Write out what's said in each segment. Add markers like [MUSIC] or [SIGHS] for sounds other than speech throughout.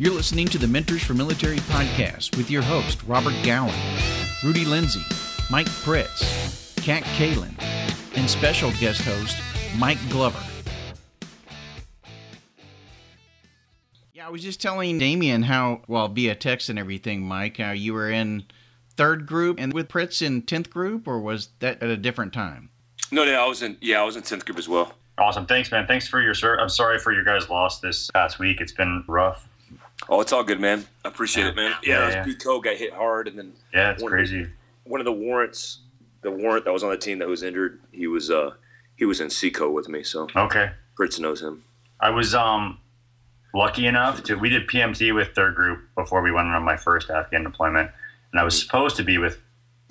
You're listening to the Mentors for Military podcast with your host, Robert Gowin, Rudy Lindsay, Mike Pritz, Kat Kalin, and special guest host, Mike Glover. Yeah, I was just telling Damian how, well, via text and everything, Mike, how you were in third group and with Pritz in 10th group, or was that at a different time? No, no, I was in, yeah, I was in 10th group as well. Awesome. Thanks, man. Thanks for your sir. I'm sorry for your guys' loss this past week. It's been rough. Oh, it's all good, man. I appreciate it, man. Yeah, Yeah, yeah. Pete Coe got hit hard, and then Yeah, it's One- crazy. one of the warrants, the warrant that was on the team that was injured, he was uh he was in Seco with me, so Okay. Pritz knows him. I was um lucky enough to we did PMT with third group before we went on my first Afghan deployment, and I was supposed to be with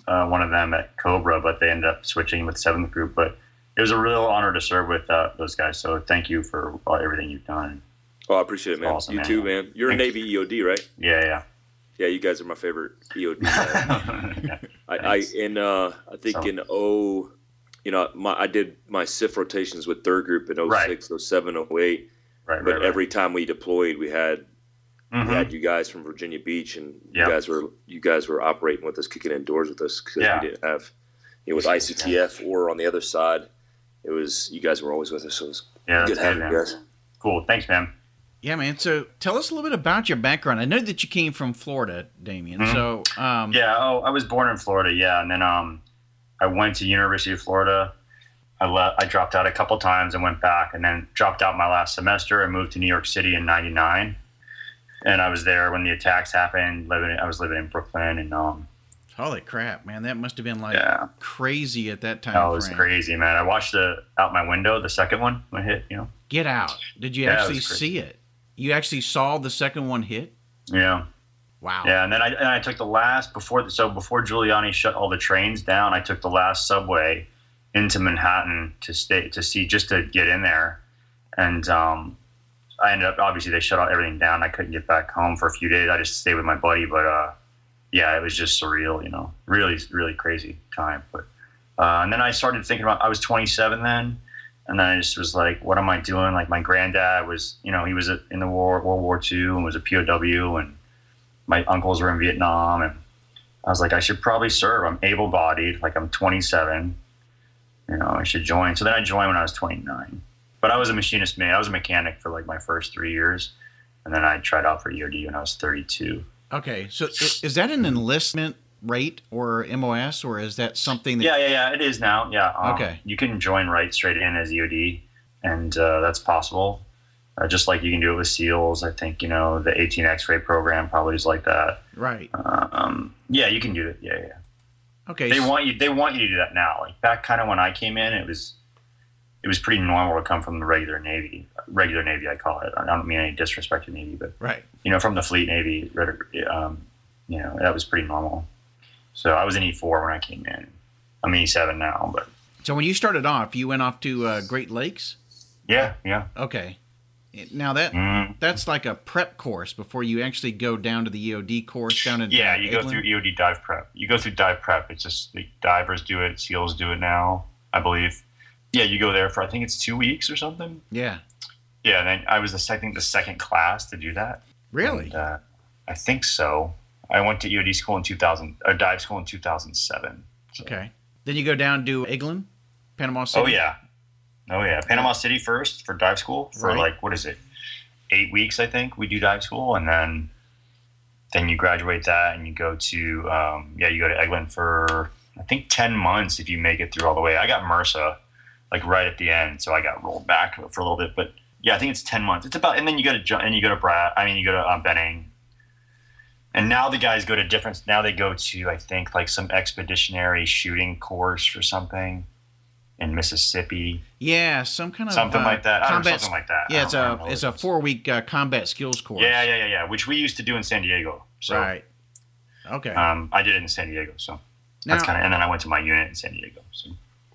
uh, one of them at Cobra, but they ended up switching with seventh group. But it was a real honor to serve with uh, those guys. So thank you for everything you've done. Oh, I appreciate it, man. Awesome, you man. too, man. You're a Navy EOD, right? Yeah, Yeah, Yeah, you guys are my favorite EOD. [LAUGHS] yeah. I, I uh I think So- in oh you know my I did my CIF rotations with third group in 06, 07, 08. right, right, But right. every time we deployed, we had Mhm. we had you guys from Virginia Beach, and Yeah. you guys were you guys were operating with us, kicking in doors with us because Yeah. we didn't have it was ICTF or on the other side. It was you guys were always with us, so it was yeah, good having you guys. Cool. Thanks, man. Yeah, man. So tell us a little bit about your background. I know that you came from Florida, Damian. Mhm. So, um, Yeah. Oh, I was born in Florida. Yeah, and then um, I went to University of Florida. I left. I dropped out a couple times and went back, and then dropped out my last semester and moved to New York City in '99. And I was there when the attacks happened. Living, I was living in Brooklyn, and um, holy crap, man. That must have been like yeah, crazy at that time. that was frame. crazy, man. I watched the out my window, the second one when it hit. You know, Get out. Did you Yeah, actually see it? You actually saw the second one hit? yeah. Wow. Yeah, and then I, and I took the last before so before Giuliani shut all the trains down. I took the last subway into Manhattan to stay to see just to get in there, and um, I ended up obviously they shut everything down. I couldn't get back home for a few days. I just stayed with my buddy, but uh, yeah, it was just surreal, you know, really really crazy time. But uh, and then I started thinking about I was 27 then. And then I just was like, "What am I doing?" Like my granddad was, you know, he was in the war, World War II, and was a POW, and my uncles were in Vietnam, and I was like, I should probably serve. I'm able-bodied, like I'm 27. You know, I should join. So then I joined when I was 29. But I was a machinist mate. I was a mechanic for like my first three years, and then I tried out for EOD when I was 32. Okay. So is that an enlistment rate or MOS, or is that something that. Yeah, yeah, yeah. It is now. Yeah. um, Okay. You can join right straight in as EOD, and uh, that's possible. Uh, just like you can do it with SEALs. I think you know the 18 X-ray program probably is like that. Right. Um, yeah, you can do it. Yeah, yeah. Okay. they want you they want you to do that now like back kind of when i came in it was it was pretty normal to come from the regular navy regular navy i call it i don't mean any disrespect to navy but right. you know from the fleet navy um, you know that was pretty normal so i was in e4 when i came in i'm in e7 now but So when you started off, you went off to uh, Great Lakes? yeah yeah Okay. Now that mm. that's like a prep course before you actually go down to the EOD course down in yeah uh, you go through eod dive prep you go through dive prep it's just the divers do it seals do it now i believe yeah you go there for i think it's two weeks or something Yeah. Yeah, and then I was the second the second class to do that. Really? And, uh, I think so. I went to EOD school in 2000 or dive school in 2007. So- Okay. Then you go down to Eglin, Panama City. Oh yeah. Oh yeah. Panama City first for dive school for Right. like what is it? 8 weeks I think we do dive school and then then you graduate that and you go to um, yeah, you go to Eglin for I think 10 months if you make it through all the way. I got MRSA like right at the end, so I got rolled back for a little bit, but yeah, I think it's 10 months. It's about, and then you go to, and you go to Brad, I mean, you go to um, Benning. And now the guys go to different, now they go to, I think, like some expeditionary shooting course or something in Mississippi, Yeah, some kind of something uh, like that. I don't know, Combat, something like that. Yeah, it's a it's a four week uh, combat skills course. Yeah, yeah, yeah, yeah, which we used to do in San Diego. So Right. Okay. um, I did it in San Diego. So now, that's kind of, and then I went to my unit in San Diego. So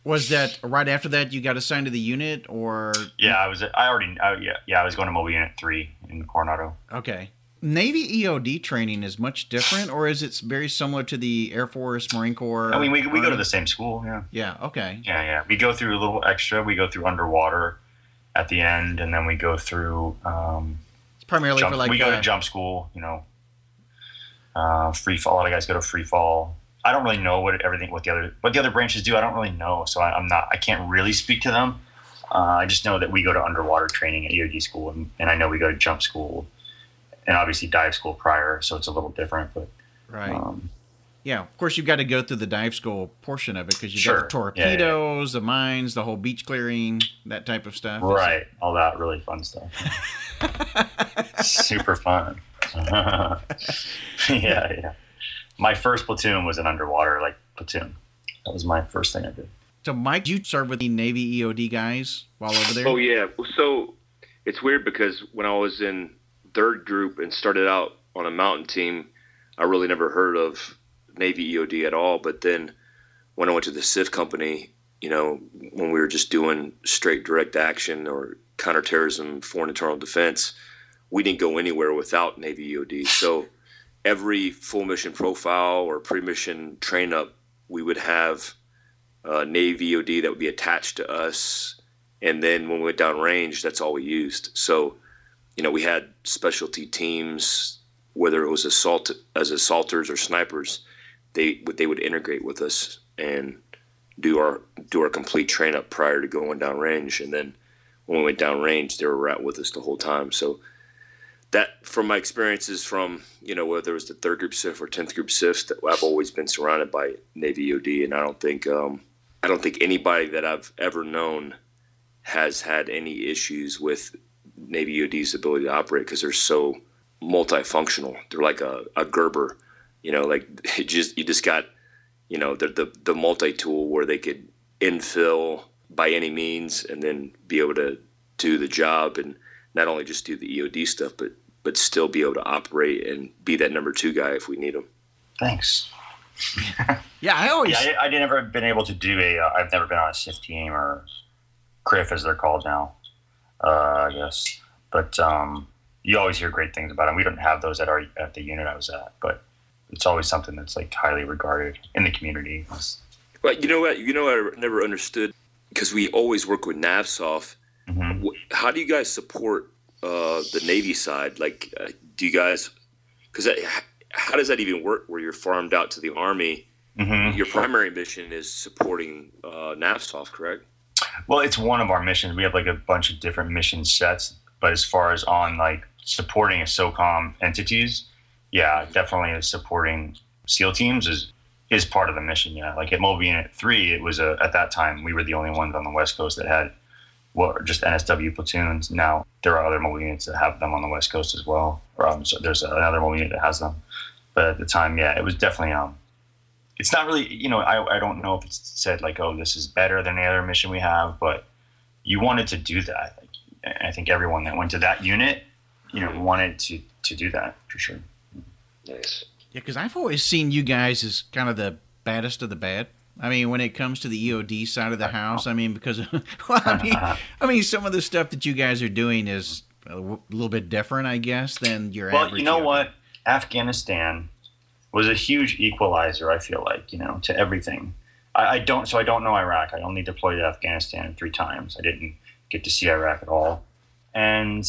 was that right after that you got assigned to the unit, or yeah, I was, I already, I, yeah, yeah, I was going to Mobile Unit 3 in Coronado. Okay. Navy EOD training is much different, or is it very similar to the Air Force, Marine Corps? I mean, we, we go to the same school, yeah. Yeah. Okay. Yeah, yeah. We go through a little extra. We go through underwater at the end, and then we go through. Um, primarily jump, for like we go uh, to jump school. You know, uh, free fall. A lot of guys go to free fall. I don't really know what everything what the other what the other branches do. I don't really know, so I, am not. I can't really speak to them. Uh, I just know that we go to underwater training at EOD school, and, and I know we go to jump school, and obviously dive school prior, so it's a little different. But right. um, Yeah, of course you've got to go through the dive school portion of it because you've Sure. got the Yeah, yeah, yeah. torpedoes, the mines, the whole beach clearing, that type of stuff. right, all that really fun stuff. Super fun. [LAUGHS] yeah, yeah. My first platoon was an underwater like platoon. That was my first thing I did. So, Mike, you served with the Navy EOD guys while over there. Oh yeah. So it's weird because when I was in third group and started out on a mountain team, I really never heard of Navy EOD at all. But then when I went to the CIF company, you know, when we were just doing straight direct action or counterterrorism, foreign internal defense, we didn't go anywhere without Navy EOD. So every full mission profile or pre-mission train up, we would have uh, Navy EOD that would be attached to us and then when we went down range, that's all we used. So, you know, we had specialty teams, whether it was assault as assaulters or snipers, they would they would integrate with us and do our do our complete train up prior to going down range, and then when we went down range, they were out with us the whole time. So that, from my experiences from you know whether it was the third group CIF or tenth group CIF, that I've always been surrounded by Navy OD, and I don't think um, I don't think anybody that I've ever known has had any issues with Navy EOD's ability to operate because they're so multifunctional. They're like a, a Gerber, you know, like [LAUGHS] it just you just got, you know, the the, the multi tool where they could infill by any means and then be able to do the job and not only just do the EOD stuff, but but still be able to operate and be that number two guy if we need him. Thanks. [LAUGHS] yeah, I always. Yeah, I, I never been able to do a. Uh, I've never been on a CIF team or CRIF as they're called now. Uh, I guess, but um, you always hear great things about them. We don't have those at our at the unit I was at, but it's always something that's like highly regarded in the community. But you know what? You know what I never understood because we always work with NavSoft. mhm. How do you guys support uh, the Navy side? Like, uh, do you guys? Because how does that even work? Where you're farmed out to the Army, Mhm. your primary mission is supporting uh, NavSoft, correct? Well, it's one of our missions. We have like a bunch of different mission sets, but as far as on like supporting a SOCOM entities, yeah, definitely supporting SEAL teams is is part of the mission. Yeah, like at Mobile Unit Three, it was a at that time we were the only ones on the West Coast that had what just NSW platoons. Now there are other mobile units that have them on the West Coast as well. Um, so there's another mobile unit that has them, but at the time, yeah, it was definitely um it's not really you know I, I don't know if it's said like oh this is better than the other mission we have but you wanted to do that like, i think everyone that went to that unit you know wanted to to do that for sure Nice. Yeah, because I've always seen you guys as kind of the baddest of the bad. I mean, when it comes to the EOD side of the house, I mean, because [LAUGHS] well, I mean, [LAUGHS] I mean, some of the stuff that you guys are doing is a little bit different, I guess, than your well average. you know EOD. what afghanistan was a huge equalizer i feel like you know to everything. I, I don't so i don't know iraq. I only deployed to afghanistan three times. I didn't get to see iraq at all. And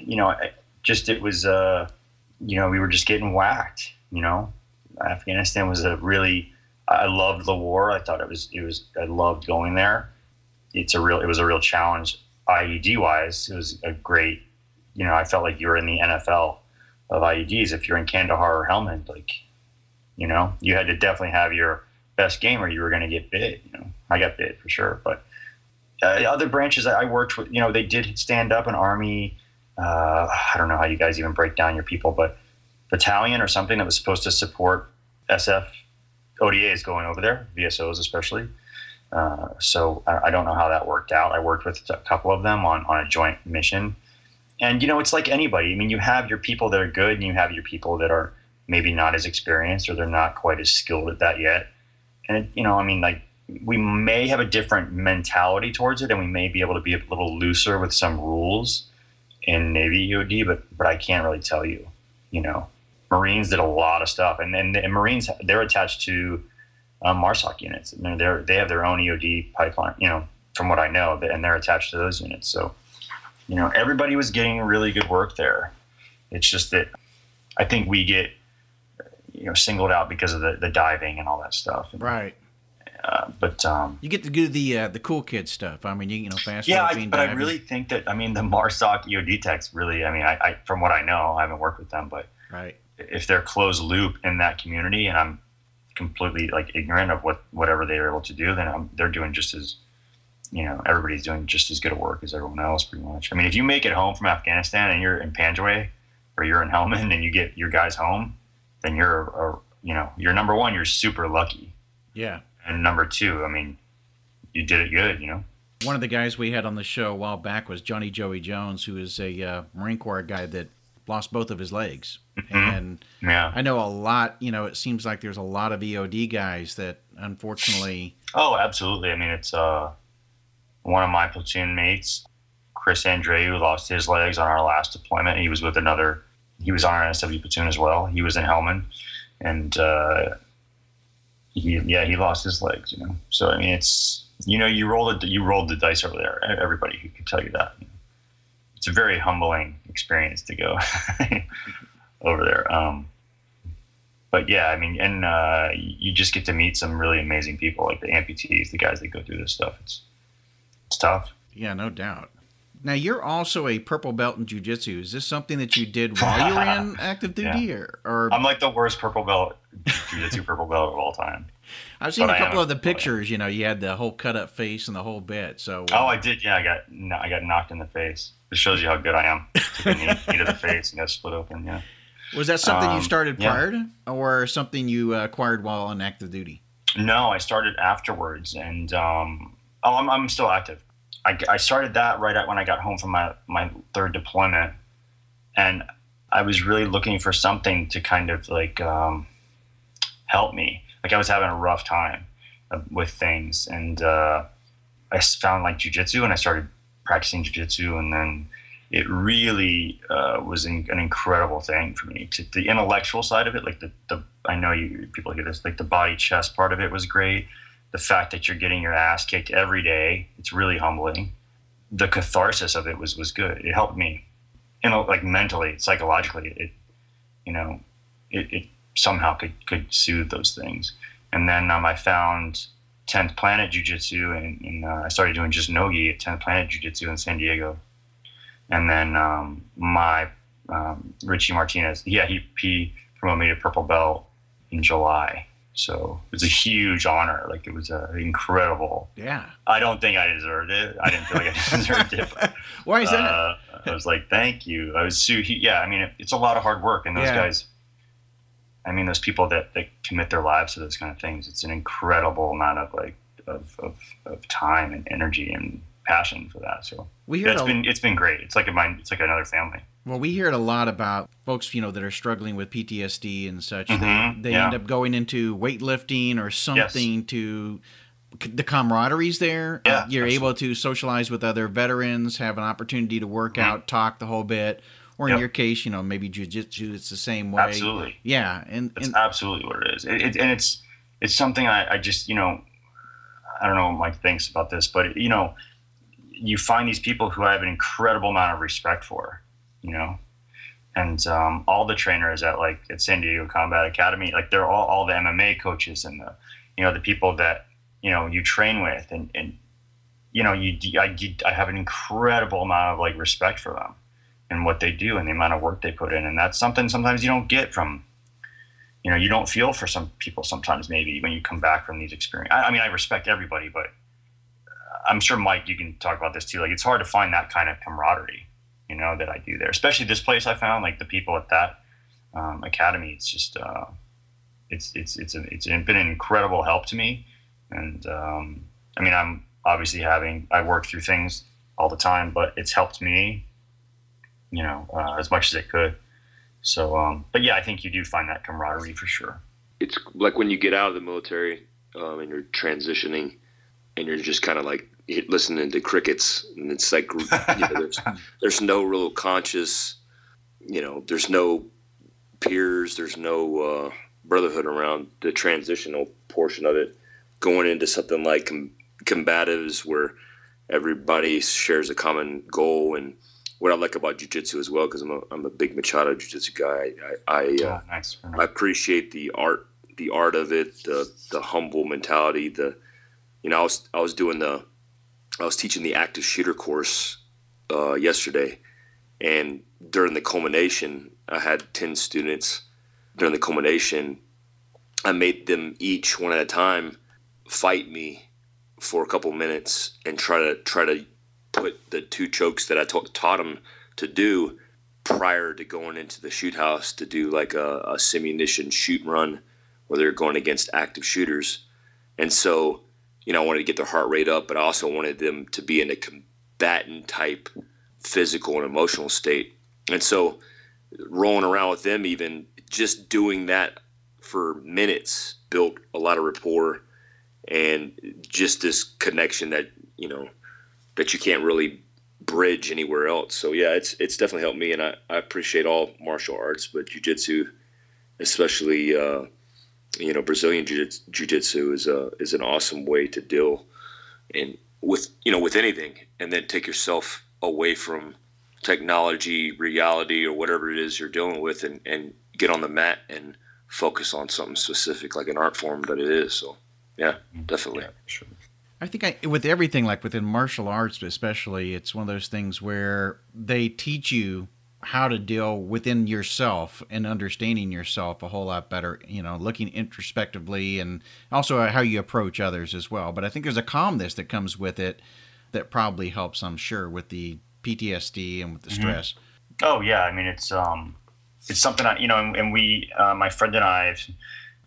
you know I, just it was uh you know we were just getting whacked you know? Afghanistan was a really i loved the war. I thought it was it was i loved going there. It's a real it was a real challenge ied wise. It was a great you know i felt like you were in the nfl of ieds if you're in kandahar or helmand like you know you had to definitely have your best game or you were going to get bit you know? I got bit for sure but uh, other branches i worked with you know they did stand up an army uh, i don't know how you guys even break down your people but battalion or something that was supposed to support sf odas going over there vsos especially. Uh, so I, I don't know how that worked out. I worked with a couple of them on, on a joint mission and you know it's like anybody. I mean you have your people that are good and you have your people that are maybe not as experienced or they're not quite as skilled at that yet. And you know i mean like we may have a different mentality towards it and we may be able to be a little looser with some rules in navy eod but but i can't really tell you you know. Marines did a lot of stuff and then and marines they're attached to um, marsoc units. And they're they have their own eod pipeline you know from what i know and they're attached to those units. So you know, everybody was getting really good work there. It's just that I think we get you know singled out because of the, the diving and all that stuff. And, Right. uh, but um, You get to do the uh, the cool kid stuff. I mean, you, you know, fast yeah, I, but I really think that I mean the Marsoc EOD techs really. I mean, I, I from what I know, I haven't worked with them, but right. if they're closed loop in that community, and I'm completely like ignorant of what whatever they're able to do, then I'm, they're doing just as you know everybody's doing just as good a work as everyone else, pretty much. I mean, if you make it home from Afghanistan and you're in Panjwai or you're in Helmand and you get your guys home, then you're a, you know you're number one. You're super lucky, Yeah. and number two, I mean, you did it good. You know. One of the guys we had on the show a while back was Johnny Joey Jones, who is a uh, Marine Corps guy that lost both of his legs. And Yeah. I know a lot, you know, it seems like there's a lot of EOD guys that unfortunately, Oh, absolutely. I mean, it's uh, one of my platoon mates, Chris Andreu, lost his legs on our last deployment. He was with another. He was on our SW platoon as well. He was in Helmand, and uh, he yeah he lost his legs. You know, so I mean, it's you know you rolled the you rolled the dice over there. Everybody who can tell you that. It's a very humbling experience to go [LAUGHS] over there. Um, but yeah, I mean, and uh, you just get to meet some really amazing people, like the amputees, the guys that go through this stuff. It's it's tough. yeah, no doubt. Now you're also a purple belt in jujitsu. Is this something that you did while you were in [LAUGHS] active duty, Yeah. or, or I'm like the worst purple belt, jiu-jitsu purple belt of all time. I've seen but a couple of the pictures. You know, you had the whole cut up face and the whole bit. So Oh, I did. Yeah, I got no, I got knocked in the face. It shows you how good I am. [LAUGHS] Took a knee, knee to the face and got split open. Yeah. was that something you um, started yeah. prior to, or something you uh, acquired while on active duty? No, I started afterwards, and um, oh, I'm, I'm still active. I, I started that right at when I got home from my, my third deployment, and I was really looking for something to kind of like um, help me. Like I was having a rough time uh, with things, and uh, I found like jujitsu, and I started practicing jujitsu, and then it really uh, was in, an incredible thing for me. To, the intellectual side of it, like the, the I know you people hear this, like the body chest part of it was great. The fact that you're getting your ass kicked every day, it's really humbling. The catharsis of it was was good. It helped me, you know, like mentally, psychologically. It, you know, it, it somehow could could soothe those things. And then um, I found 10th Planet Jiu Jitsu, and, and uh, I started doing just Nogi at 10th Planet Jiu Jitsu in San Diego. And then um, my um, Richie Martinez, yeah, he, he promoted me to purple belt in July. So it was a huge honor. Like it was uh, incredible. Yeah. I don't think I deserved it. I didn't feel like I [LAUGHS] deserved it. But, [LAUGHS] Why is that? uh, I was like, thank you. I was so, yeah, I mean, it, it's a lot of hard work. And those Yeah. guys, I mean, those people that, that commit their lives to those kind of things, it's an incredible amount of like, of, of, of time and energy and passion for that. So we yeah, hear it's a, been, it's been great. It's like a mind, it's like another family. well, we hear it a lot about folks, you know, that are struggling with PTSD and such. Mhm, They, they yeah. end up going into weightlifting or something to the camaraderie's there. Yeah, Uh, you're absolutely. able to socialize with other veterans, have an opportunity to work out, talk the whole bit. Or in Yep. your case, you know, maybe jujitsu, it's the same way. Absolutely. Yeah, and, That's and absolutely what it is. It, it, and it's it's something I, I just you know I don't know what Mike thinks about this, but you know you find these people who I have an incredible amount of respect for, you know, and um, all the trainers at like at San Diego Combat Academy, like they're all all the MMA coaches and the you know the people that you know you train with, and and you know you I, I have an incredible amount of like respect for them and what they do and the amount of work they put in, and that's something sometimes you don't get from you know, you don't feel for some people sometimes maybe when you come back from these experiences. I, I mean, I respect everybody, but I'm sure Mike, you can talk about this too. Like, it's hard to find that kind of camaraderie, you know, that I do there. Especially this place I found, like the people at that um, academy. It's just, uh, it's it's it's a, it's been an incredible help to me, and um, I mean, I'm obviously having I work through things all the time, but it's helped me, you know, uh, as much as it could. So, um, but yeah, I think you do find that camaraderie for sure. it's like when you get out of the military um, and you're transitioning and you're just kind of like listening to crickets and it's like you know, there's, [LAUGHS] there's no real conscious you know there's no peers there's no uh, brotherhood around the transitional portion of it going into something like com- combatives where everybody shares a common goal and what I like about jujitsu as well because I'm a, I'm a big Machado jujitsu guy. I I, uh, oh, nice. I appreciate the art the art of it, the the humble mentality. The you know I was I was doing the I was teaching the active shooter course uh, yesterday, and during the culmination, I had ten students. During the culmination, I made them each one at a time fight me for a couple minutes and try to try to put the two chokes that I ta- taught them to do prior to going into the shoot house to do like a, a simunition shoot run where they're going against active shooters. And so, you know, I wanted to get their heart rate up, but I also wanted them to be in a combatant type physical and emotional state. And so, rolling around with them, even just doing that for minutes, built a lot of rapport and just this connection that, you know, that you can't really bridge anywhere else. So yeah, it's it's definitely helped me, and I, I appreciate all martial arts, but jujitsu, especially uh, you know Brazilian jiu-jitsu is a is an awesome way to deal and with you know with anything, and then take yourself away from technology, reality, or whatever it is you're dealing with, and and get on the mat and focus on something specific like an art form that it is. So yeah, mm-hmm. definitely. Yeah, sure. I think I, with everything, like within martial arts, especially, it's one of those things where they teach you how to deal within yourself and understanding yourself a whole lot better. You know, looking introspectively and also how you approach others as well. But I think there's a calmness that comes with it that probably helps. I'm sure with the PTSD and with the mm-hmm. stress. Oh yeah, I mean it's um it's something I you know and, and we uh, my friend and I,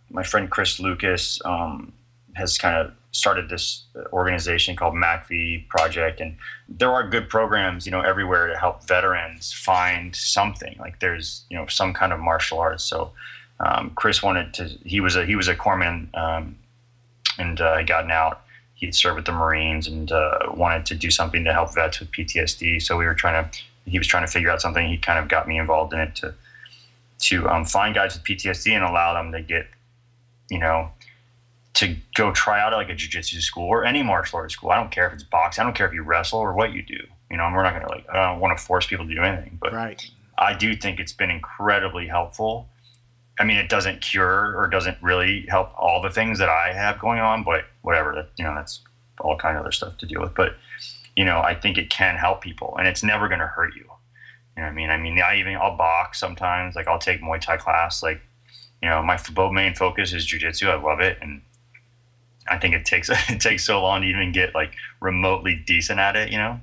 my friend Chris Lucas um, has kind of started this organization called MACV Project, and there are good programs, you know, everywhere to help veterans find something. Like there's, you know, some kind of martial arts. So um, Chris wanted to. He was a he was a corpsman um, and uh, gotten out. He'd served with the Marines and uh, wanted to do something to help vets with PTSD. So we were trying to. He was trying to figure out something. He kind of got me involved in it to to um, find guys with PTSD and allow them to get, you know, to go try out at like a jiu-jitsu school or any martial arts school. I don't care if it's boxing. I don't care if you wrestle or what you do. You know, we're not going to like, I don't want to force people to do anything, but right. I do think it's been incredibly helpful. I mean, it doesn't cure or doesn't really help all the things that I have going on, but whatever, that, you know, that's all kind of other stuff to deal with. But, you know, I think it can help people and it's never going to hurt you. You know what I mean? I mean, I even, I'll box sometimes, like I'll take Muay Thai class. Like, you know, my main focus is jujitsu. I love it. And, I think it takes [LAUGHS] it takes so long to even get like remotely decent at it, you know.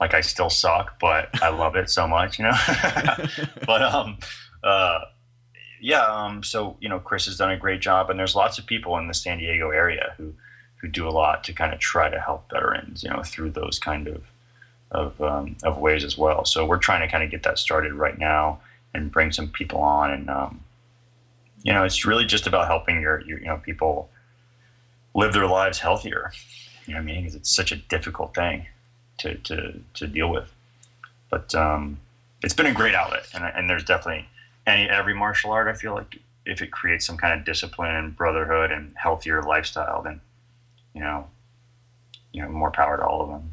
Like I still suck, but I love it so much, you know. [LAUGHS] but um, uh, yeah. Um, so you know, Chris has done a great job, and there's lots of people in the San Diego area who who do a lot to kind of try to help veterans, you know, through those kind of of um, of ways as well. So we're trying to kind of get that started right now and bring some people on, and um, you know, it's really just about helping your, your you know people live their lives healthier. You know what I mean? Because it's such a difficult thing to, to, to deal with. But um, it's been a great outlet. And, and there's definitely any every martial art, I feel like if it creates some kind of discipline and brotherhood and healthier lifestyle, then, you know, you know, more power to all of them.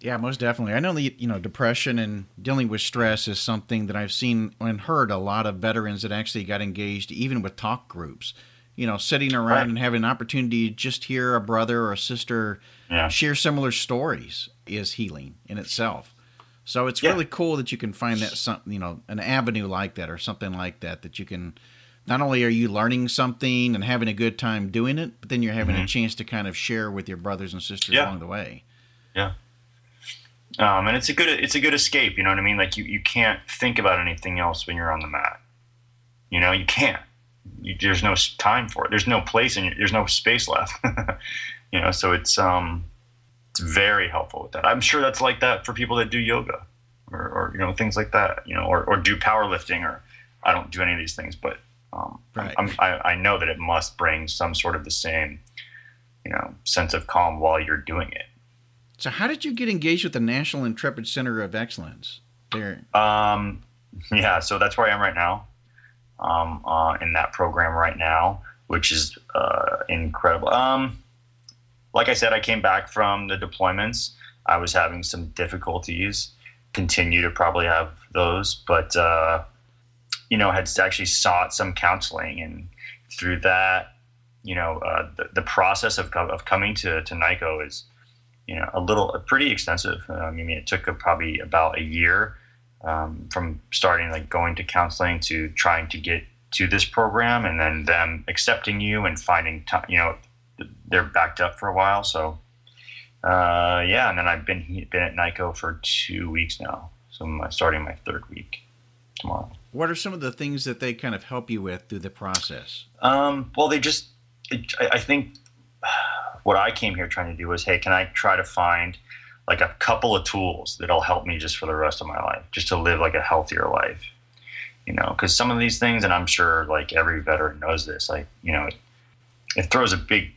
Yeah, most definitely. I know that you know depression and dealing with stress is something that I've seen and heard a lot of veterans that actually got engaged even with talk groups you know, sitting around right. and having an opportunity to just hear a brother or a sister yeah. share similar stories is healing in itself. So it's yeah. really cool that you can find that something, you know, an avenue like that or something like that that you can. Not only are you learning something and having a good time doing it, but then you're having mm-hmm. a chance to kind of share with your brothers and sisters yeah. along the way. Yeah. Um, and it's a good it's a good escape. You know what I mean? Like you you can't think about anything else when you're on the mat. You know, you can't you, there's no time for it. There's no place and there's no space left. [LAUGHS] you know, so it's um, it's very helpful with that. I'm sure that's like that for people that do yoga or, or you know things like that. You know, or, or do powerlifting or I don't do any of these things, but um, right. I, I know that it must bring some sort of the same you know sense of calm while you're doing it. So, how did you get engaged with the National Intrepid Center of Excellence? There. Um, [LAUGHS] yeah, so that's where I am right now um, uh, in that program right now, which is uh, incredible. Um, like I said, I came back from the deployments. I was having some difficulties continue to probably have those, but uh, you know, had actually sought some counseling, and through that, you know, uh, the, the process of of coming to to NICoE is you know a little pretty extensive. Um, I mean, it took a, probably about a year um, from starting like going to counseling to trying to get to this program, and then them accepting you and finding time. You know, they're backed up for a while, so uh, yeah. And then I've been been at NICoE for two weeks now, so I'm starting my third week tomorrow. What are some of the things that they kind of help you with through the process? Um, well, they just, it, I think [SIGHS] what I came here trying to do was, hey, can I try to find like a couple of tools that'll help me just for the rest of my life, just to live like a healthier life, you know? Because some of these things, and I'm sure like every veteran knows this, like you know, it, it throws a big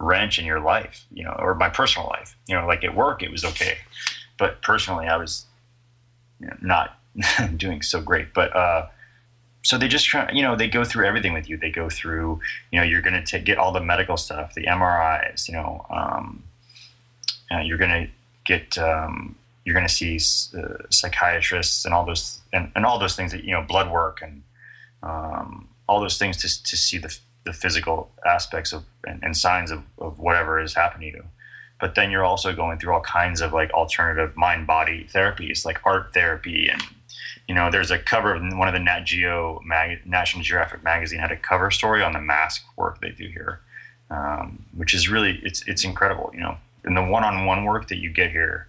wrench in your life, you know, or my personal life. You know, like at work it was okay, but personally I was you know, not [LAUGHS] doing so great. But uh, so they just try, you know, they go through everything with you. They go through, you know, you're going to get all the medical stuff, the MRIs, you know, um, uh, you're going to get, um, you're going to see uh, psychiatrists and all those, and, and all those things that, you know, blood work and um, all those things to, to see the, the physical aspects of and, and signs of, of whatever is happening to you. But then you're also going through all kinds of like alternative mind body therapies, like art therapy and you know, there's a cover of one of the Nat Geo mag- National Geographic magazine had a cover story on the mask work they do here, um, which is really it's it's incredible. You know, and the one-on-one work that you get here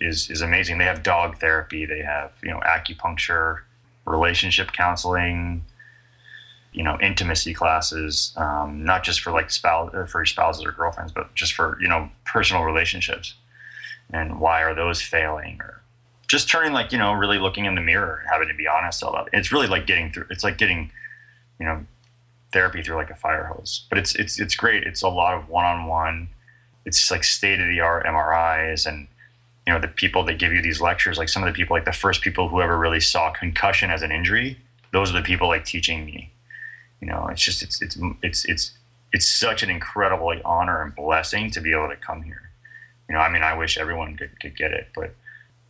is is amazing. They have dog therapy, they have you know acupuncture, relationship counseling, you know intimacy classes, um, not just for like spouse for spouses or girlfriends, but just for you know personal relationships and why are those failing or just turning like you know really looking in the mirror and having to be honest about it. It's really like getting through. It's like getting you know therapy through like a fire hose. But it's it's it's great. It's a lot of one on one. It's like state of the art MRIs and you know the people that give you these lectures. Like some of the people, like the first people who ever really saw concussion as an injury. Those are the people like teaching me. You know, it's just it's it's it's it's it's such an incredible like honor and blessing to be able to come here. You know, I mean, I wish everyone could, could get it, but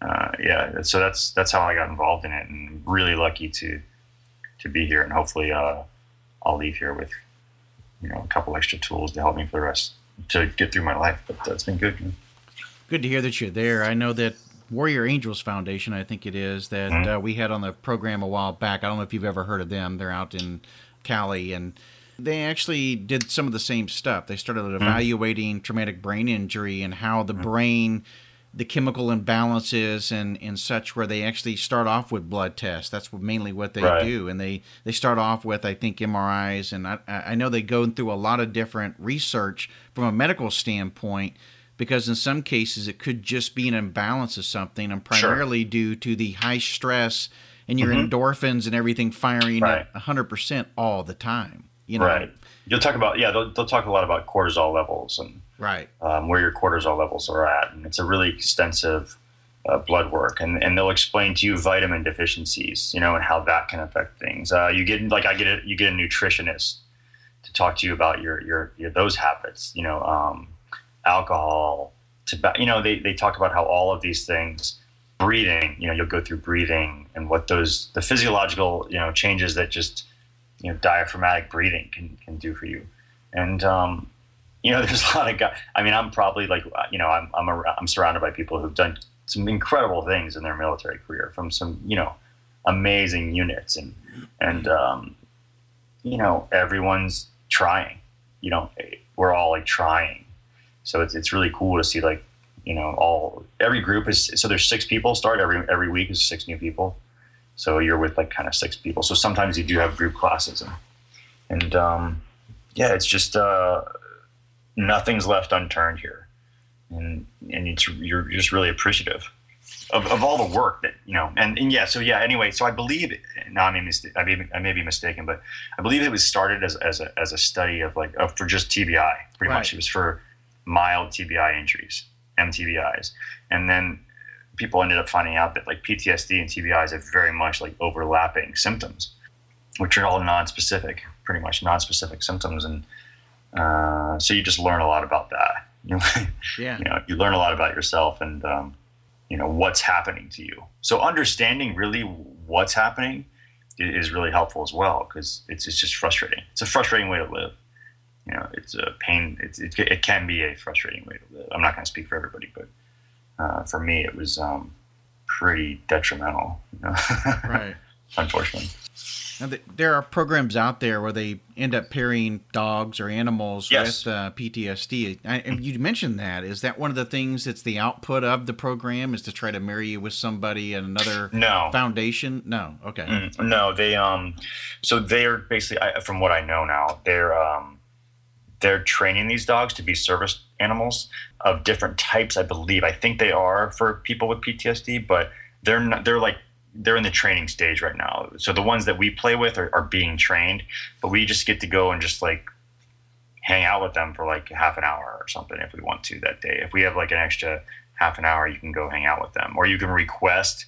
uh, yeah, so that's that's how I got involved in it, and really lucky to to be here, and hopefully uh, I'll leave here with you know a couple extra tools to help me for the rest to get through my life. But that's been good. Good to hear that you're there. I know that Warrior Angels Foundation, I think it is that mm-hmm. uh, we had on the program a while back. I don't know if you've ever heard of them. They're out in Cali and they actually did some of the same stuff. They started mm-hmm. evaluating mm-hmm. traumatic brain injury and how the mm-hmm. brain the chemical imbalances and, and such where they actually start off with blood tests. That's mainly what they right. do. And they, they start off with, I think, MRIs. And I, I know they go through a lot of different research from a medical standpoint because in some cases it could just be an imbalance of something and primarily sure. due to the high stress and your mm-hmm. endorphins and everything firing right. at 100% all the time. You know? Right. You'll talk about, yeah, they'll, they'll talk a lot about cortisol levels and right? Um, where your cortisol levels are at, and it's a really extensive uh, blood work, and, and they'll explain to you vitamin deficiencies, you know, and how that can affect things. Uh, you get like I get a, you get a nutritionist to talk to you about your your, your those habits, you know, um, alcohol, tobacco. You know, they they talk about how all of these things. Breathing, you know, you'll go through breathing and what those the physiological, you know, changes that just you know diaphragmatic breathing can can do for you. And um, you know, [LAUGHS] there's a lot of guys. I mean, I'm probably like, you know, I'm I'm, a, I'm surrounded by people who've done some incredible things in their military career from some, you know, amazing units and and um, you know, everyone's trying. You know, we're all like trying. So it's it's really cool to see like, you know, all every group is so there's six people start every every week is six new people. So you're with like kind of six people. So sometimes you do have group classes and and um, yeah, it's just uh, nothing's left unturned here, and and it's, you're just really appreciative of, of all the work that you know. And, and yeah, so yeah. Anyway, so I believe now I may I may I may be mistaken, but I believe it was started as as a as a study of like of, for just TBI. Pretty right. much, it was for mild TBI injuries, MTBIs, and then people ended up finding out that like PTSD and TBIs have very much like overlapping symptoms, which are all non-specific, pretty much non-specific symptoms, and uh, so you just learn a lot about that. [LAUGHS] You know, yeah. you know, you learn a lot about yourself, and um, you know what's happening to you. So understanding really what's happening is really helpful as well because it's it's just frustrating. It's a frustrating way to live. You know, it's a pain. It's, it, it can be a frustrating way to live. I'm not going to speak for everybody, but uh, for me, it was um, pretty detrimental. You know? [LAUGHS] right. Unfortunately. Now, there are programs out there where they end up pairing dogs or animals yes. with uh, PTSD. I, and you mentioned that. Is that one of the things that's the output of the program? Is to try to marry you with somebody at another no. foundation? No. Okay. Mm, no, they um, so they're basically I, from what I know now, they're um, they're training these dogs to be service animals of different types. I believe. I think they are for people with PTSD, but they're not. They're like they're in the training stage right now. So the ones that we play with are, are being trained, but we just get to go and just like hang out with them for like half an hour or something if we want to that day. If we have like an extra half an hour, you can go hang out with them, or you can request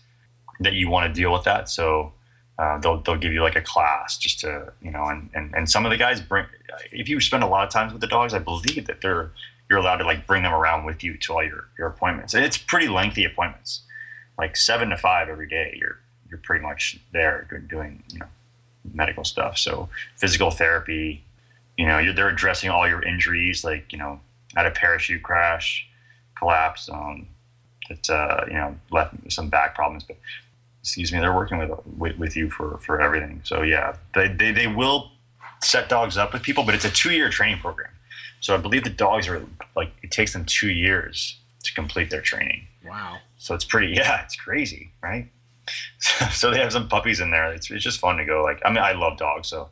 that you want to deal with that. So uh, they'll they'll give you like a class just to you know, and, and and some of the guys bring. If you spend a lot of times with the dogs, I believe that they're you're allowed to like bring them around with you to all your your appointments, and it's pretty lengthy appointments like seven to five every day. You're you're pretty much there doing you know medical stuff. So physical therapy, you know, they're addressing all your injuries, like you know, had a parachute crash, collapse, um, that uh, you know left some back problems, but excuse me, they're working with with, with you for for everything. So yeah, they, they they will set dogs up with people, but it's a two year training program. So I believe the dogs are like it takes them two years to complete their training. Wow. So it's pretty, [LAUGHS] yeah, it's crazy, right? [LAUGHS] So, they have some puppies in there. It's, it's just fun to go. Like, I mean, I love dogs, so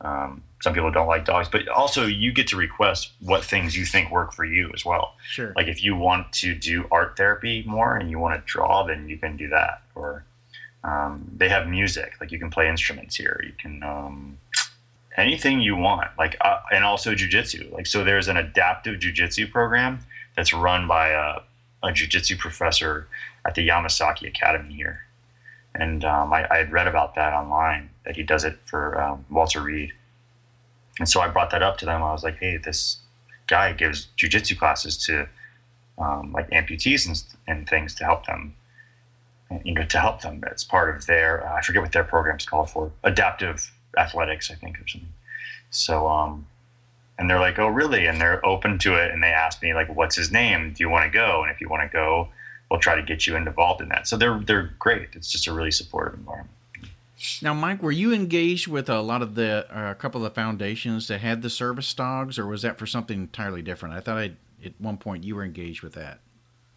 um, some people don't like dogs, but also you get to request what things you think work for you as well. Sure. Like if you want to do art therapy more and you want to draw, then you can do that. Or um, they have music, like you can play instruments here. You can um, anything you want, like uh, and also jujitsu. Like so, there's an adaptive jujitsu program that's run by a a jiu-jitsu professor at the Yamasaki Academy here. And um, I, I, had read about that online, that he does it for um, Walter Reed. And so I brought that up to them. I was like, hey, this guy gives jiu-jitsu classes to um, like amputees and, and, things to help them, you know, to help them. It's part of their, uh, I forget what their program's called for, adaptive athletics, I think, or something. So um, and they're like, "Oh, really?" And they're open to it, and they ask me like, "What's his name? Do you want to go?" And if you want to go, we'll try to get you involved in that. So they're they're great. It's just a really supportive environment. Now, Mike, were you engaged with a lot of the uh, a couple of the foundations that had the service dogs, or was that for something entirely different? I thought I at one point you were engaged with that.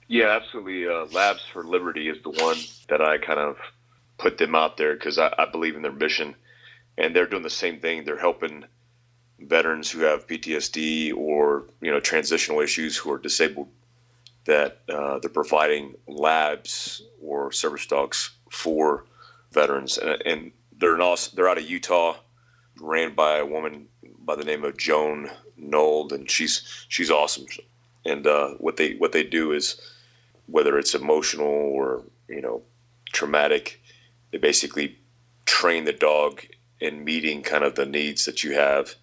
Yeah, absolutely. Uh, Labs for Liberty is the one that I kind of put them out there because I, I believe in their mission, and they're doing the same thing. They're helping veterans who have PTSD or you know transitional issues who are disabled that uh, they're providing labs or service dogs for veterans. And, and they're also, they're out of Utah ran by a woman by the name of Joan Nold and she's she's awesome. And uh, what they what they do is whether it's emotional or you know traumatic they basically train the dog in meeting kind of the needs that you have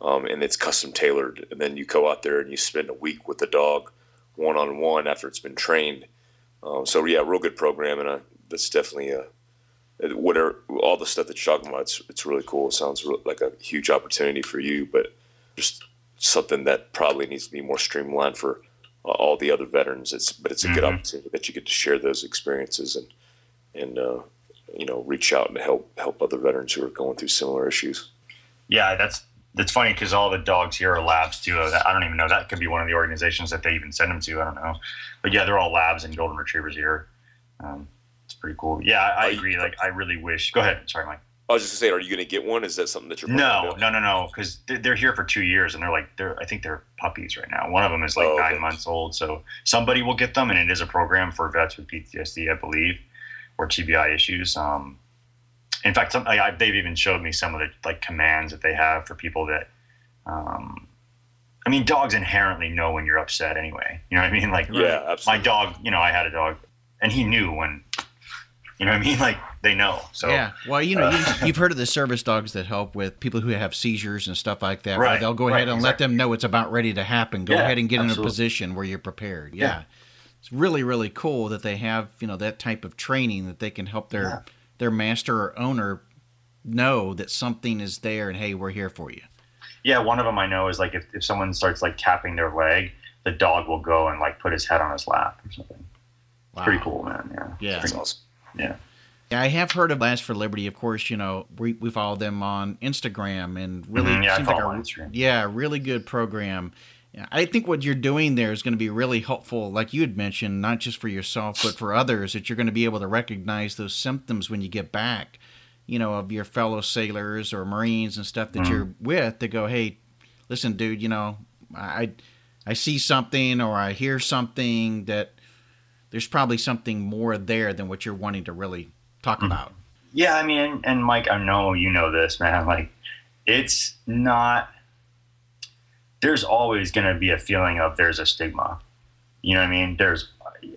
um, and it's custom tailored. And then you go out there and you spend a week with the dog, one on one after it's been trained. Um, so yeah, real good program, and that's definitely a whatever all the stuff that you're talking about. It's it's really cool. It sounds like a huge opportunity for you, but just something that probably needs to be more streamlined for uh, all the other veterans. It's but it's a mm-hmm. good opportunity that you get to share those experiences and and uh, you know reach out and help help other veterans who are going through similar issues. Yeah, that's it's funny because all the dogs here are labs too. I don't even know that could be one of the organizations that they even send them to. I don't know, but yeah, they're all labs and golden retrievers here. Um, it's pretty cool. Yeah, I, I agree. Like, I really wish. Go ahead. Sorry, Mike. I was just gonna say, are you going to get one? Is that something that you're? No, no, no, no. Because they're here for two years, and they're like, they're. I think they're puppies right now. One of them is like oh, nine okay. months old. So somebody will get them, and it is a program for vets with PTSD, I believe, or TBI issues. Um, in fact, some, I, they've even showed me some of the like commands that they have for people that. Um, I mean, dogs inherently know when you're upset anyway. You know what I mean? [LAUGHS] Like, yeah, absolutely. my dog. You know, I had a dog, and he knew when. You know what I mean? [LAUGHS] Like they know. So yeah. Well, you know, uh, you, [LAUGHS] have heard of the service dogs that help with people who have seizures and stuff like that. Right. they'll go right, ahead and exactly. let them know it's about ready to happen. Go yeah, ahead and get absolutely. in a position where you're prepared. Yeah. yeah. it's really really cool that they have you know that type of training that they can help their yeah. Their master or owner know that something is there and hey we're here for you. Yeah one of them i know is like if, if someone starts like tapping their leg the dog will go and like put his head on his lap or something. Wow. pretty cool man. Yeah. Yeah that's awesome. Yeah. I have heard of Last for Liberty. Of course, you know we, we follow them on Instagram and really mm-hmm, yeah, seems like a yeah really good program. I think what you're doing there is going to be really helpful, like you had mentioned, not just for yourself but for others. That you're going to be able to recognize those symptoms when you get back, you know, of your fellow sailors or Marines and stuff that mm-hmm. you're with. To go, hey, listen, dude, you know, I I see something or I hear something that there's probably something more there than what you're wanting to really talk mm-hmm. about. Yeah, I mean, and Mike, I know you know this, man. Like, it's not there's always going to be a feeling of there's a stigma. You know what I mean? There's,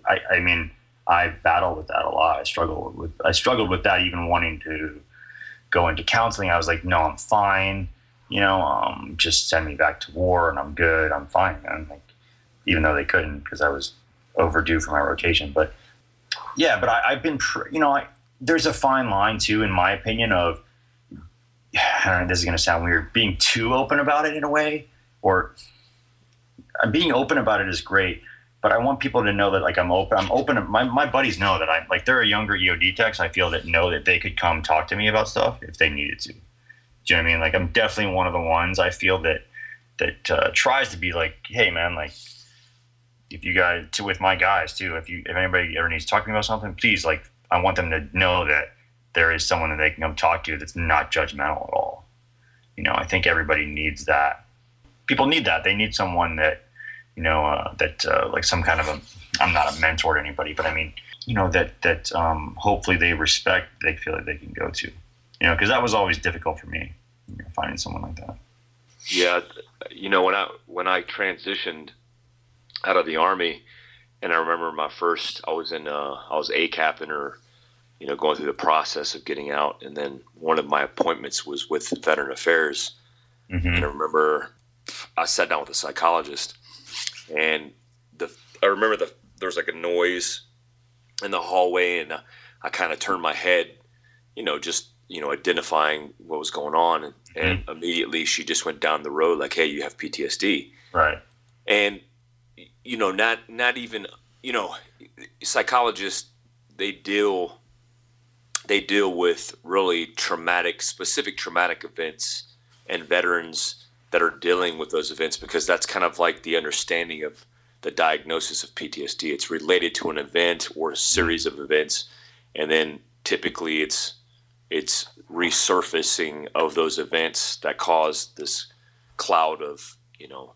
I, I mean, I battle with that a lot. I struggle with, I struggled with that even wanting to go into counseling. I was like, no, I'm fine. You know, um, just send me back to war and I'm good. I'm fine. And like, even though they couldn't because I was overdue for my rotation. But yeah, but I, have been, you know, I, there's a fine line too, in my opinion, of, [SIGHS] I know, this is going to sound weird, being too open about it in a way or being open about it is great but I want people to know that like I'm open. I'm open. My, my buddies know that I'm like, there are a younger EOD techs I feel that know that they could come talk to me about stuff if they needed to. Do you know what I mean? Like I'm definitely one of the ones I feel that, that uh, tries to be like, Hey man, like if you guys to with my guys too, if you, if anybody ever needs to talk to me about something, please, like, I want them to know that there is someone that they can come talk to that's not judgmental at all. You know, I think everybody needs that people need that. They need someone that you know uh, that uh, like some kind of a. I'm not a mentor to anybody, but I mean, you know that that um, hopefully they respect. They feel like they can go to, you know, because that was always difficult for me, you know, finding someone like that. Yeah, you know when I when I transitioned out of the army, and I remember my first, I was in, uh, I was a captain or, you know, going through the process of getting out, and then one of my appointments was with Veteran Affairs, mm-hmm. and I remember I sat down with a psychologist, and the I remember the there was like a noise in the hallway, and I kind of turned my head, you know, just you know identifying what was going on, and, mm-hmm. and immediately she just went down the road like, "Hey, you have PTSD." Right. And you know, not not even you know, psychologists they deal they deal with really traumatic, specific traumatic events and veterans that are dealing with those events because that's kind of like the understanding of the diagnosis of PTSD. It's related to an event or a series of events, and then typically it's it's resurfacing of those events that cause this cloud of you know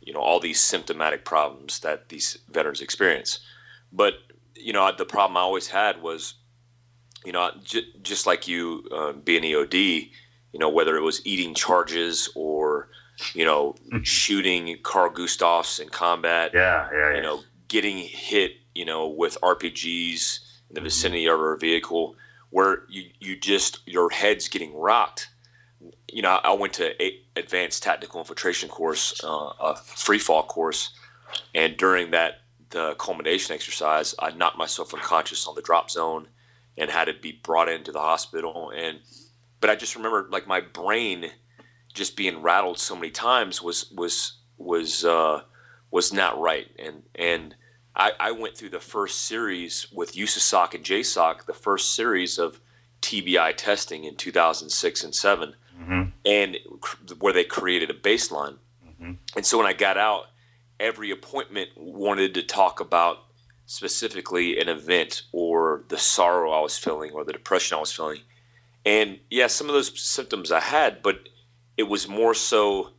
you know all these symptomatic problems that these veterans experience. But you know the problem I always had was you know j- just like you uh, being EOD you know, whether it was eating charges or, you know, [LAUGHS] shooting Carl Gustafs in combat. Yeah, yeah, yeah. You know, getting hit, you know, with RPGs in the mm-hmm. vicinity of our vehicle where you, you just, your head's getting rocked. You know, I went to a advanced tactical infiltration course, uh, a free fall course, and during that the culmination exercise, I knocked myself unconscious on the drop zone and had to be brought into the hospital. And but I just remember like my brain just being rattled so many times was was was uh, was not right, and and I, I went through the first series with USASOC and JSOC, the first series of TBI testing in 2006 and 7 mm-hmm. and where they created a baseline. Mm-hmm. And so when I got out, every appointment wanted to talk about specifically an event or the sorrow I was feeling or the depression I was feeling. And yeah, some of those symptoms I had, but it was more so.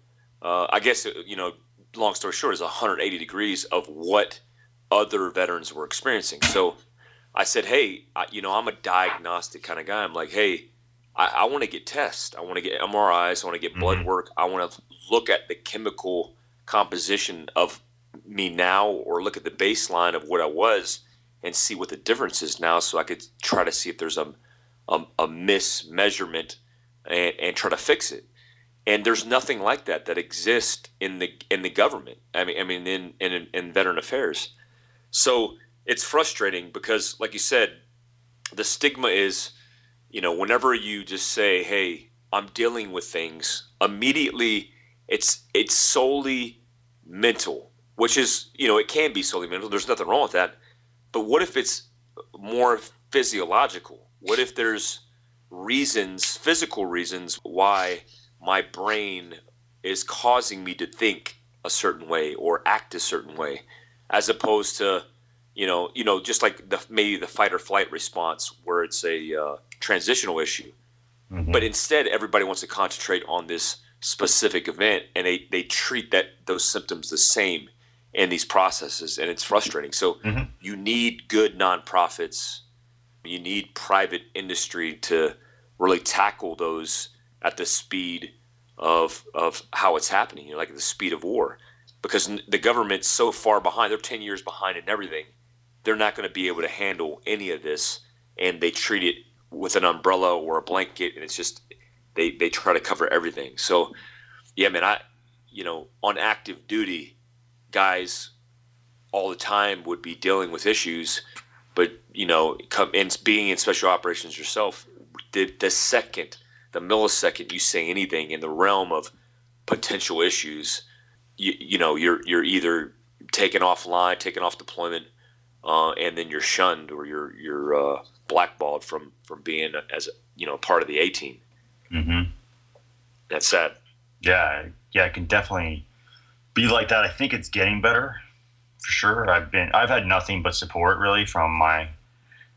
Uh, I guess you know, long story short, is 180 degrees of what other veterans were experiencing. So I said, hey, I, you know, I'm a diagnostic kind of guy. I'm like, hey, I, I want to get tests. I want to get MRIs. I want to get blood mm-hmm. work. I want to look at the chemical composition of me now, or look at the baseline of what I was, and see what the difference is now, so I could try to see if there's a a, a mismeasurement and, and try to fix it. And there's nothing like that that exists in the in the government. I mean, I mean, in in, in veteran affairs. So it's frustrating because, like you said, the stigma is, you know, whenever you just say, "Hey, I'm dealing with things," immediately it's it's solely mental, which is, you know, it can be solely mental. There's nothing wrong with that. But what if it's more physiological? What if there's reasons, physical reasons, why my brain is causing me to think a certain way or act a certain way, as opposed to, you know, you know, just like the maybe the fight or flight response where it's a uh, transitional issue. Mm-hmm. But instead, everybody wants to concentrate on this specific event, and they they treat that those symptoms the same in these processes, and it's frustrating. So mm-hmm. you need good nonprofits, you need private industry to really tackle those at the speed of of how it's happening, you know, like the speed of war, because the government's so far behind; they're ten years behind in everything. They're not going to be able to handle any of this, and they treat it with an umbrella or a blanket, and it's just they they try to cover everything. So, yeah, man, I you know on active duty, guys all the time would be dealing with issues, but you know, come and being in special operations yourself, the the second the millisecond you say anything in the realm of potential issues, you, you know, you're you're either taken offline, taken off deployment, uh, and then you're shunned or you're you're uh, blackballed from from being as you know part of the A team. Mm-hmm. That's sad. Yeah, yeah, it can definitely be like that. I think it's getting better for sure. I've been I've had nothing but support really from my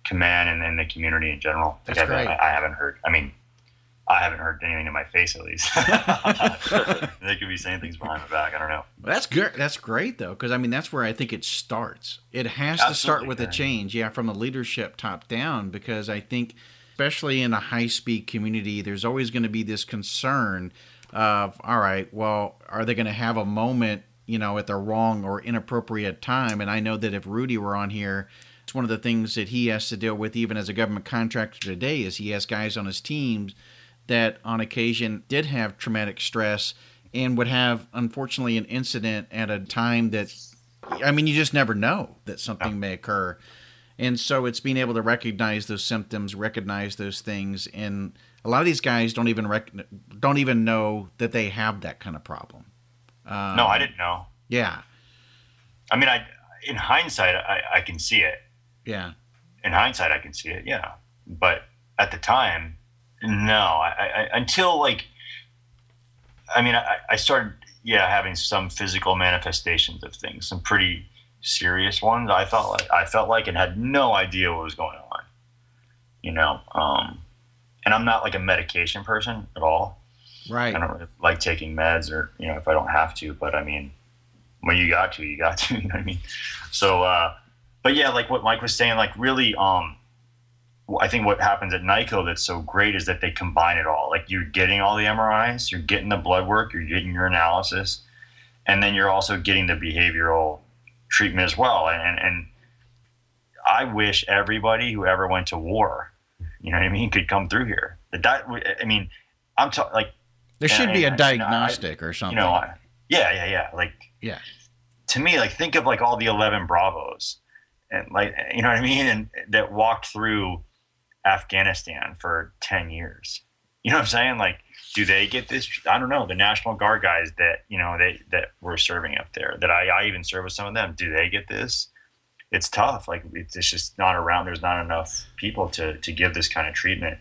command and, and the community in general. That's like great. I, I haven't heard. I mean, I haven't heard anything in my face at least. [LAUGHS] [LAUGHS] they could be saying things behind my back. I don't know. That's good. That's great though, because I mean that's where I think it starts. It has Absolutely. to start with a change, yeah, from the leadership top down. Because I think, especially in a high speed community, there's always going to be this concern of, all right, well, are they going to have a moment, you know, at the wrong or inappropriate time? And I know that if Rudy were on here. It's one of the things that he has to deal with, even as a government contractor today, is he has guys on his teams that on occasion did have traumatic stress and would have unfortunately an incident at a time that I mean you just never know that something may occur. And so it's being able to recognize those symptoms, recognize those things and a lot of these guys don't even rec- don't even know that they have that kind of problem. Um, no, I didn't know. Yeah. I mean, I in hindsight, I, I can see it. Yeah. In hindsight, I can see it. Yeah. But at the time, no, I, I, until like, I mean, I, I started, yeah, having some physical manifestations of things, some pretty serious ones. I felt like I felt like and had no idea what was going on, you know. Um, and I'm not like a medication person at all. Right. I don't really like taking meds or you know if I don't have to, but I mean, when you got to, you got to. [LAUGHS] You know what I mean? So, uh, but yeah, like what Mike was saying, like really, um, I think what happens at NICoE that's so great is that they combine it all. Like you're getting all the MRIs, you're getting the blood work, you're getting your analysis, and then you're also getting the behavioral treatment as well. And and I wish everybody who ever went to war, you know what I mean, could come through here. Di- I mean, I'm talking like there should and, be a diagnostic you know, I, or something. You know, I, yeah, yeah, yeah. Like yeah. To me, like think of like all the eleven Bravos, and like you know what I mean, and that walked through Afghanistan for 10 years. You know what I'm saying? Like, do they get this? I don't know. The National Guard guys that, you know, they, that were serving up there, that I, I even serve with some of them, do they get this? It's tough. Like, it's, it's just not around. There's not enough people to, to give this kind of treatment.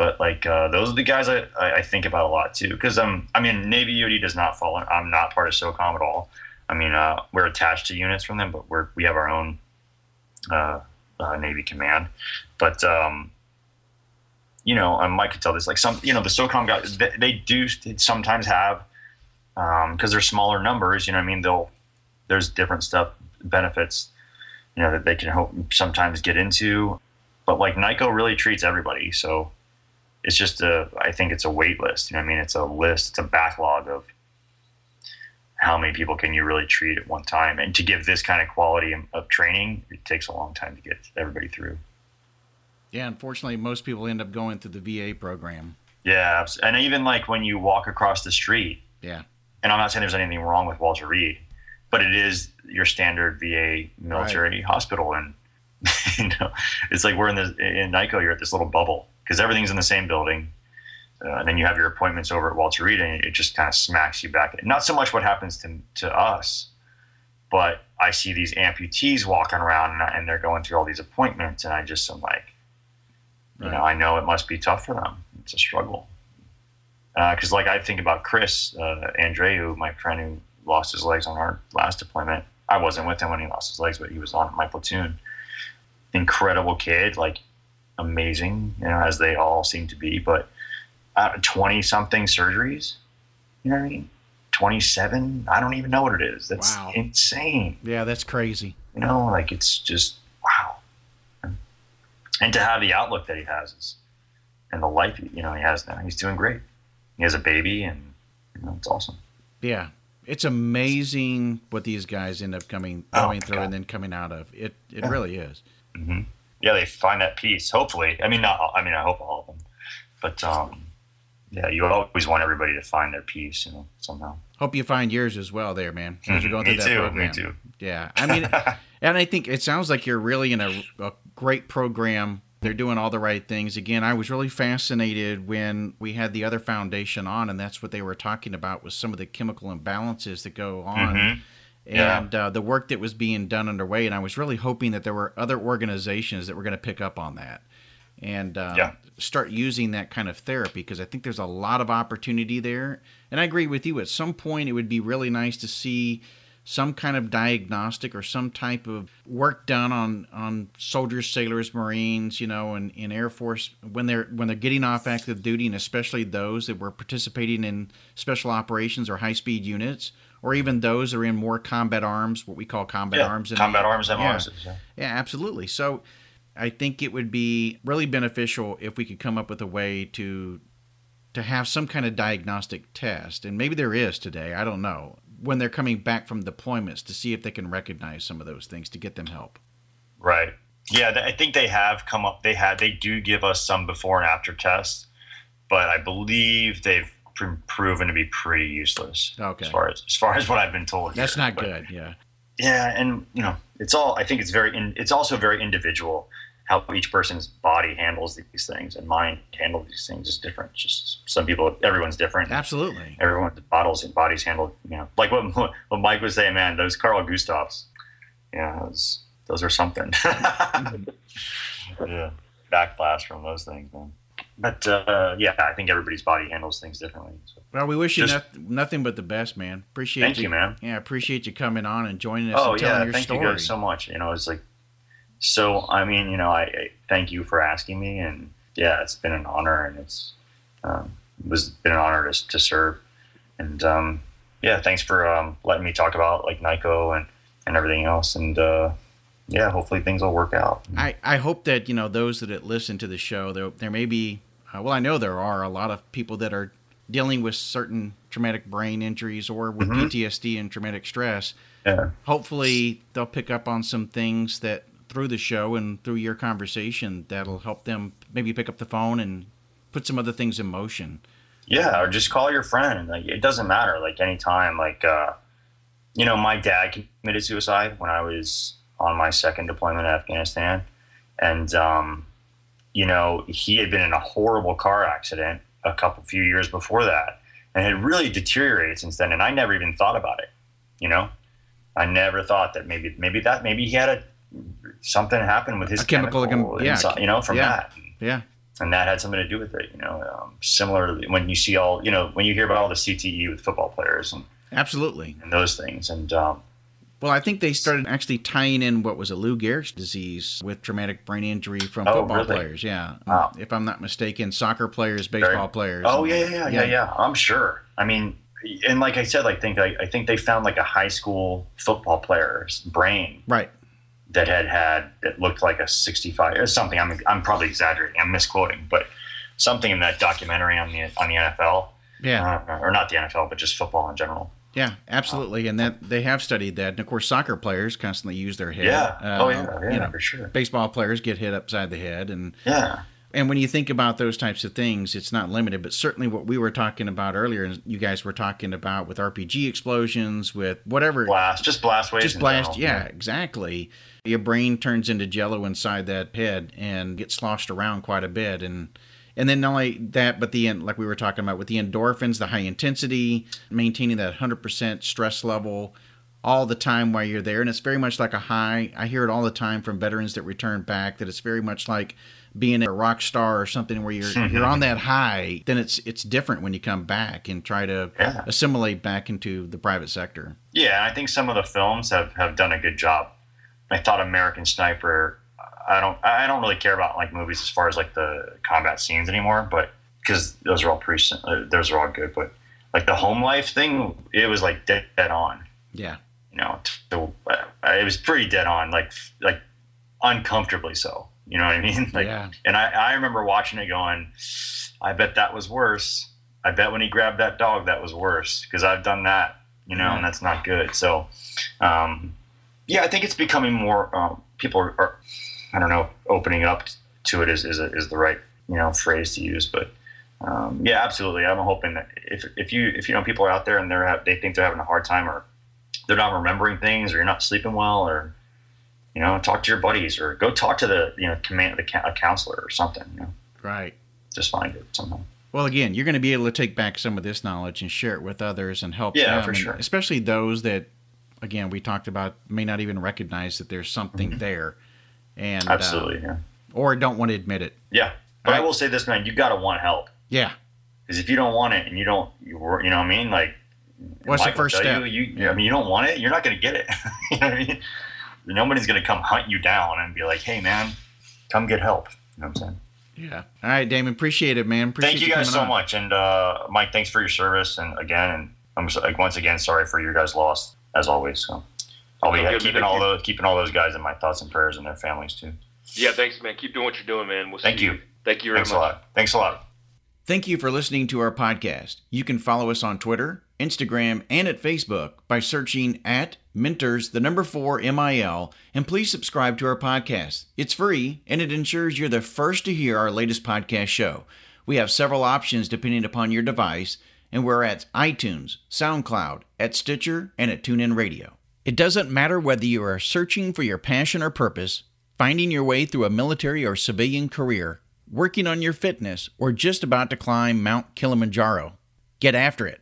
But like, uh, those are the guys I, I think about a lot too. Cause, um, I mean, Navy EOD does not fall. I'm not part of SOCOM at all. I mean, uh, we're attached to units from them, but we're, we have our own, uh, uh, Navy command. But um, you know, and Mike could tell this. Like some, you know, the SOCOM guys, they, they do sometimes have because um, they're smaller numbers. You know, I mean, they'll there's different stuff benefits, you know, that they can hope sometimes get into. But like NICoE really treats everybody, so it's just a. I think it's a wait list. You know, I mean, it's a list. It's a backlog of how many people can you really treat at one time? And to give this kind of quality of training, it takes a long time to get everybody through. Yeah, unfortunately, most people end up going through the VA program. Yeah, and even like when you walk across the street. Yeah. And I'm not saying there's anything wrong with Walter Reed, but it is your standard VA military right. hospital, and [LAUGHS] you know, it's like we're in the in NICoE. You're at this little bubble because everything's in the same building. Uh, and then you have your appointments over at Walter Reed, and it just kind of smacks you back. Not so much what happens to to us, but I see these amputees walking around, and, and they're going through all these appointments, and I just am like, right. you know, I know it must be tough for them. It's a struggle. Because, uh, like, I think about Chris uh, Andreu, my friend who lost his legs on our last deployment. I wasn't with him when he lost his legs, but he was on my platoon. Incredible kid, like amazing, you know, as they all seem to be. But twenty something surgeries, you know what I mean? Twenty seven. I don't even know what it is. That's wow. insane. Yeah, that's crazy. You know, like it's just wow. And to have the outlook that he has is, and the life you know he has now, he's doing great. He has a baby, and you know, it's awesome. Yeah, it's amazing what these guys end up coming oh, going oh, through God. and then coming out of. It it yeah. really is. Mm-hmm. Yeah, they find that peace. Hopefully, I mean, not. I mean, I hope all of them, but um, yeah, you always want everybody to find their peace, you know, somehow. Hope you find yours as well, there, man. As you're going me through too, that program. Me too. Yeah, I mean, [LAUGHS] and I think it sounds like you're really in a, a great program they're doing all the right things. Again, I was really fascinated when we had the other foundation on, and that's what they were talking about was some of the chemical imbalances that go on. Mm-hmm. And yeah. uh, the work that was being done underway, and I was really hoping that there were other organizations that were going to pick up on that and uh, yeah. start using that kind of therapy because I think there's a lot of opportunity there. And I agree with you. At some point, it would be really nice to see some kind of diagnostic or some type of work done on on soldiers, sailors, Marines, you know, and in Air Force when they're when they're getting off active duty, and especially those that were participating in special operations or high speed units, or even those are in more combat arms, what we call combat yeah, arms. Combat the, arms, MRs. Yeah, yeah, absolutely. So. I think it would be really beneficial if we could come up with a way to to have some kind of diagnostic test, and maybe there is today. I don't know when they're coming back from deployments to see if they can recognize some of those things to get them help. Right. Yeah, I think they have come up. They had. They do give us some before and after tests, but I believe they've proven to be pretty useless. Okay. As far as as far as what I've been told. That's here. not but, good. Yeah. Yeah, and you know, it's all. I think it's very. In, it's also very individual how each person's body handles these things and mind handle these things is different. Just some people, everyone's different. Absolutely. Everyone's bottles and bodies handle, you know, like what, what Mike was saying, man, those Carl Gustafs, yeah, those, those are something. [LAUGHS] Mm-hmm. yeah. Backblast from those things, man. But uh, yeah, I think everybody's body handles things differently. So. Well, we wish you Just, no- nothing but the best, man. Appreciate thank you, you, man. Yeah, appreciate you coming on and joining us oh, and telling yeah, your thank story. you guys so much. You know, it's like so I mean, you know, I, I, thank you for asking me, and yeah, it's been an honor, and it's um, it was been an honor to, to serve, and um, yeah, thanks for um, letting me talk about like NICoE and and everything else, and uh, yeah, hopefully things will work out. I I hope that you know those that listen to the show, there there may be, uh, well, I know there are a lot of people that are dealing with certain traumatic brain injuries or with mm-hmm. PTSD and traumatic stress. Yeah. Hopefully, they'll pick up on some things that through the show and through your conversation that'll help them maybe pick up the phone and put some other things in motion. Yeah, or just call your friend. Like it doesn't matter. Like anytime. Like uh, you know, my dad committed suicide when I was on my second deployment in Afghanistan, and um, you know he had been in a horrible car accident a couple few years before that, and had really deteriorated since then. And I never even thought about it. You know, I never thought that maybe maybe that maybe he had a something happened with his chemical, chemical yeah, inside, you know, from yeah, that. Yeah. And that had something to do with it, you know. Um, similarly, when you see all, you know, when you hear about all the CTE with football players and absolutely and those things, and um, well, I think they started actually tying in what was a Lou Gehrig's disease with traumatic brain injury from oh, football really? players. Yeah, wow. if I'm not mistaken, soccer players, baseball Very, players. Oh yeah, yeah, yeah, yeah, yeah. I'm sure. I mean, and like I said, I think I, I think they found like a high school football player's brain, right, that had had that looked like a 65 or something. I'm I'm probably exaggerating. I'm misquoting, but something in that documentary on the on the NFL. Yeah, uh, or not the NFL, but just football in general. Yeah, absolutely, and that they have studied that. And of course, soccer players constantly use their head. Yeah. Uh, oh yeah. Yeah. You know, for sure. Baseball players get hit upside the head, and yeah. And when you think about those types of things, it's not limited, but certainly what we were talking about earlier, and you guys were talking about with RPG explosions, with whatever blast, just blast waves, just blast, yeah, yeah, exactly. Your brain turns into jello inside that head and gets sloshed around quite a bit, and and then not only that, but the like we were talking about with the endorphins, the high intensity, maintaining that hundred percent stress level all the time while you're there, and it's very much like a high. I hear it all the time from veterans that return back that it's very much like being a rock star or something where you're mm-hmm. you're on that high. Then it's it's different when you come back and try to yeah. assimilate back into the private sector. Yeah, I think some of the films have have done a good job. I thought American Sniper. I don't I don't really care about like movies as far as like the combat scenes anymore, but because those are all pretty uh, those are all good, but like the home life thing, it was like dead, dead on. Yeah you know, uh, it was pretty dead on, like like uncomfortably so. You know what I mean? [LAUGHS] Like, yeah. And I, I remember watching it going, I bet that was worse. I bet when he grabbed that dog, that was worse because I've done that, you know, yeah. and that's not good. So, um, yeah, I think it's becoming more. Um, people are, are, I don't know, opening up to it is is, a, is the right you know phrase to use, but. Um, yeah, absolutely. I'm hoping that if, if you if you know people are out there and they're they think they're having a hard time or they're not remembering things or you're not sleeping well or you know talk to your buddies or go talk to the you know command the a counselor or something you know right just find it somehow well again you're going to be able to take back some of this knowledge and share it with others and help yeah them for sure especially those that again we talked about may not even recognize that there's something mm-hmm. there and absolutely uh, yeah or don't want to admit it yeah but right? i will say this man you got to want help yeah because if you don't want it and you don't you, you know what i mean like What's the first step? You, you, yeah. I mean, you don't want it. You're not going to get it. [LAUGHS] you know what I mean? Nobody's going to come hunt you down and be like, "Hey, man, come get help." You know what I'm saying? Yeah. All right, Damian. Appreciate it, man. Appreciate Thank you guys so on. much, and uh, Mike, thanks for your service. And again, and I'm like, once again sorry for your guys' loss, as always. So Oh, I'll be keeping all those keeping all those guys in my thoughts and prayers and their families too. Yeah, thanks, man. Keep doing what you're doing, man. We'll Thank you. you. Thank you very thanks much. a lot. Thanks a lot. Thank you for listening to our podcast. You can follow us on Twitter Instagram, and at Facebook by searching at Mentors, the number four MIL, and please subscribe to our podcast. It's free and it ensures you're the first to hear our latest podcast show. We have several options depending upon your device, and we're at iTunes, SoundCloud, at Stitcher, and at TuneIn Radio. It doesn't matter whether you are searching for your passion or purpose, finding your way through a military or civilian career, working on your fitness, or just about to climb Mount Kilimanjaro. Get after it.